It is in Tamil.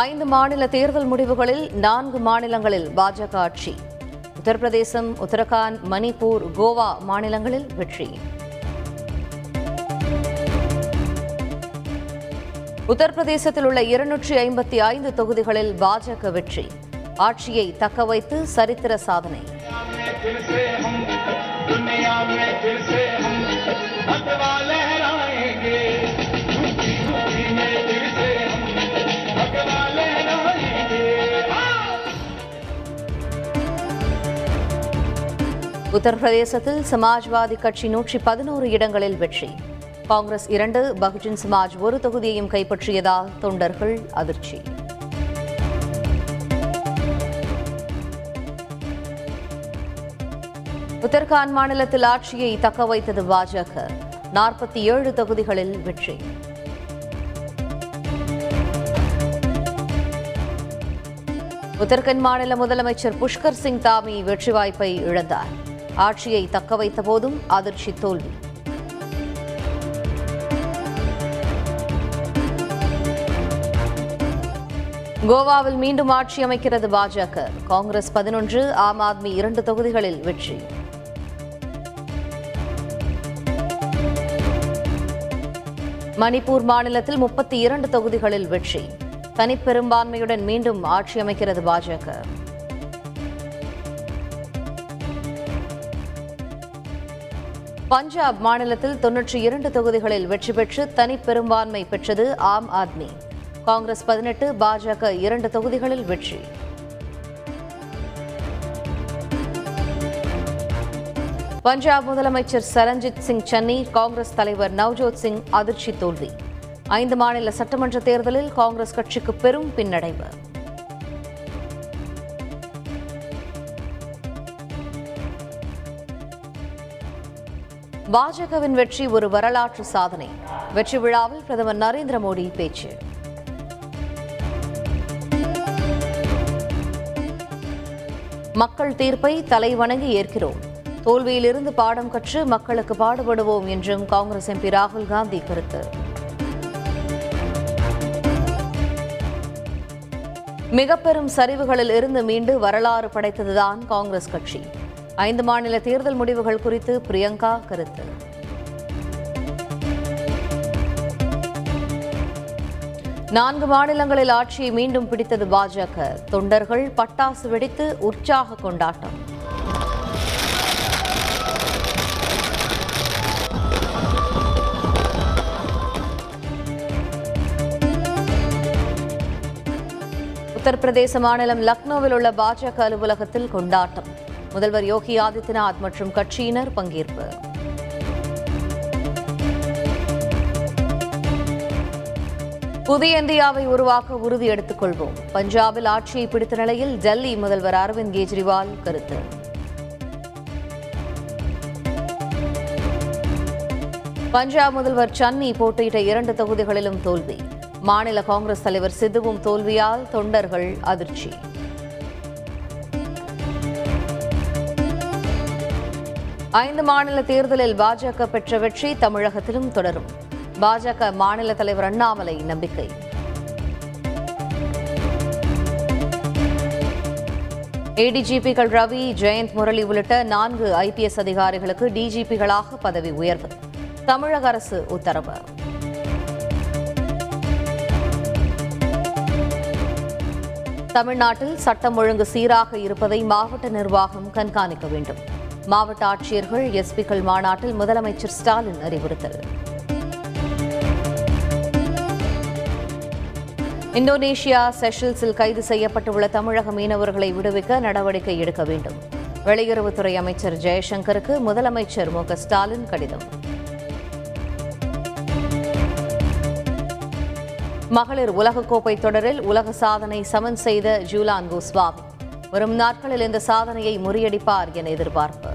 ஐந்து மாநில தேர்தல் முடிவுகளில் நான்கு மாநிலங்களில் பாஜக ஆட்சி. உத்தரப்பிரதேசம் உத்தரகாண்ட் மணிப்பூர் கோவா மாநிலங்களில் வெற்றி. உத்தரப்பிரதேசத்தில் உள்ள இருநூற்றி ஐம்பத்தி ஐந்து தொகுதிகளில் பாஜக வெற்றி. ஆட்சியை தக்கவைத்து சரித்திர சாதனை. உத்தரப்பிரதேசத்தில் சமாஜ்வாதி கட்சி நூற்றி பதினோரு இடங்களில் வெற்றி. காங்கிரஸ் இரண்டு பகுஜன் சமாஜ் ஒரு தொகுதியையும் கைப்பற்றியதால் தொண்டர்கள் அதிர்ச்சி. உத்தரகாண்ட் மாநிலத்தில் ஆட்சியை தக்கவைத்தது பாஜக. நாற்பத்தி ஏழு தொகுதிகளில் வெற்றி. உத்தரகண்ட் மாநில முதலமைச்சர் புஷ்கர் சிங் தாமி வெற்றி வாய்ப்பை இழந்தார். ஆட்சியை தக்கவைத்த போதும் அதிர்ச்சி தோல்வி. கோவாவில் மீண்டும் ஆட்சி அமைக்கிறது பாஜக. காங்கிரஸ் பதினொன்று ஆம் ஆத்மி இரண்டு தொகுதிகளில் வெற்றி. மணிப்பூர் மாநிலத்தில் முப்பத்தி இரண்டு தொகுதிகளில் வெற்றி. தனிப்பெரும்பான்மையுடன் மீண்டும் ஆட்சி அமைக்கிறது பாஜக. பஞ்சாப் மாநிலத்தில் தொன்னூற்றி இரண்டு தொகுதிகளில் வெற்றி பெற்று தனிப்பெரும்பான்மை பெற்றது ஆம் ஆத்மி. காங்கிரஸ் பதினெட்டு பாஜக இரண்டு தொகுதிகளில் வெற்றி. பஞ்சாப் முதலமைச்சர் சரண்ஜித் சிங் சன்னி காங்கிரஸ் தலைவர் நவ்ஜோத் சிங் அதிர்ச்சி தோல்வி. ஐந்து மாநில சட்டமன்ற தேர்தலில் காங்கிரஸ் கட்சிக்கு பெரும் பின்னடைவு. பாஜகவின் வெற்றி ஒரு வரலாற்று சாதனை. வெற்றி விழாவில் பிரதமர் நரேந்திர மோடி பேச்சு. மக்கள் தீர்ப்பை தலைவணங்கி ஏற்கிறோம். தோல்வியிலிருந்து பாடம் கற்று மக்களுக்கு பாடுபடுவோம் என்றும் காங்கிரஸ் எம்பி ராகுல் காந்தி கருத்து. மிக பெரும் சரிவுகளில் இருந்து மீண்டு வரலாறு படைத்ததுதான் காங்கிரஸ் கட்சி. ஐந்து மாநில தேர்தல் முடிவுகள் குறித்து பிரியங்கா கருத்து. நான்கு மாநிலங்களில் ஆட்சியை மீண்டும் பிடித்தது பாஜக. தொண்டர்கள் பட்டாசு வெடித்து உற்சாக கொண்டாட்டம். உத்தரப்பிரதேச மாநிலம் லக்னோவில் உள்ள பாஜக அலுவலகத்தில் கொண்டாட்டம். முதல்வர் யோகி ஆதித்யநாத் மற்றும் கட்சியினர் பங்கேற்பு. புதிய இந்தியாவை உருவாக்க உறுதி எடுத்துக் கொள்வோம். பஞ்சாபில் ஆட்சியை பிடித்த நிலையில் டெல்லி முதல்வர் அரவிந்த் கெஜ்ரிவால் கருத்து. பஞ்சாப் முதல்வர் சன்னி போட்டியிட்ட இரண்டு தொகுதிகளிலும் தோல்வி. மாநில காங்கிரஸ் தலைவர் சித்துவும் தோல்வியால் தொண்டர்கள் அதிர்ச்சி. ஐந்து மாநில தேர்தலில் பாஜக பெற்ற வெற்றி தமிழகத்திலும் தொடரும். பாஜக மாநில தலைவர் அண்ணாமலை நம்பிக்கை. ஏடிஜிபிகள் ரவி ஜெயந்த் முரளி உள்ளிட்ட நான்கு ஐபிஎஸ் அதிகாரிகளுக்கு டிஜிபிகளாக பதவி உயர்வு. தமிழக அரசு உத்தரவு. தமிழ்நாட்டில் சட்டம் ஒழுங்கு சீராக இருப்பதை மாவட்ட நிர்வாகம் கண்காணிக்க வேண்டும். மாவட்ட ஆட்சியர்கள் எஸ்பிக்கள் மாநாட்டில் முதலமைச்சர் ஸ்டாலின் அறிவுறுத்தல். இந்தோனேஷியா செஷல்ஸில் கைது செய்யப்பட்டுள்ள தமிழக மீனவர்களை விடுவிக்க நடவடிக்கை எடுக்க வேண்டும். வெளியுறவுத்துறை அமைச்சர் ஜெயசங்கருக்கு முதலமைச்சர் மு ஸ்டாலின் கடிதம். மகளிர் உலகக்கோப்பை தொடரில் உலக சாதனை சமன் செய்த ஜூலான் கோஸ்வாமி. வரும் நாட்களில் இந்த சாதனையை முறியடிப்பார் என எதிர்பார்ப்பு.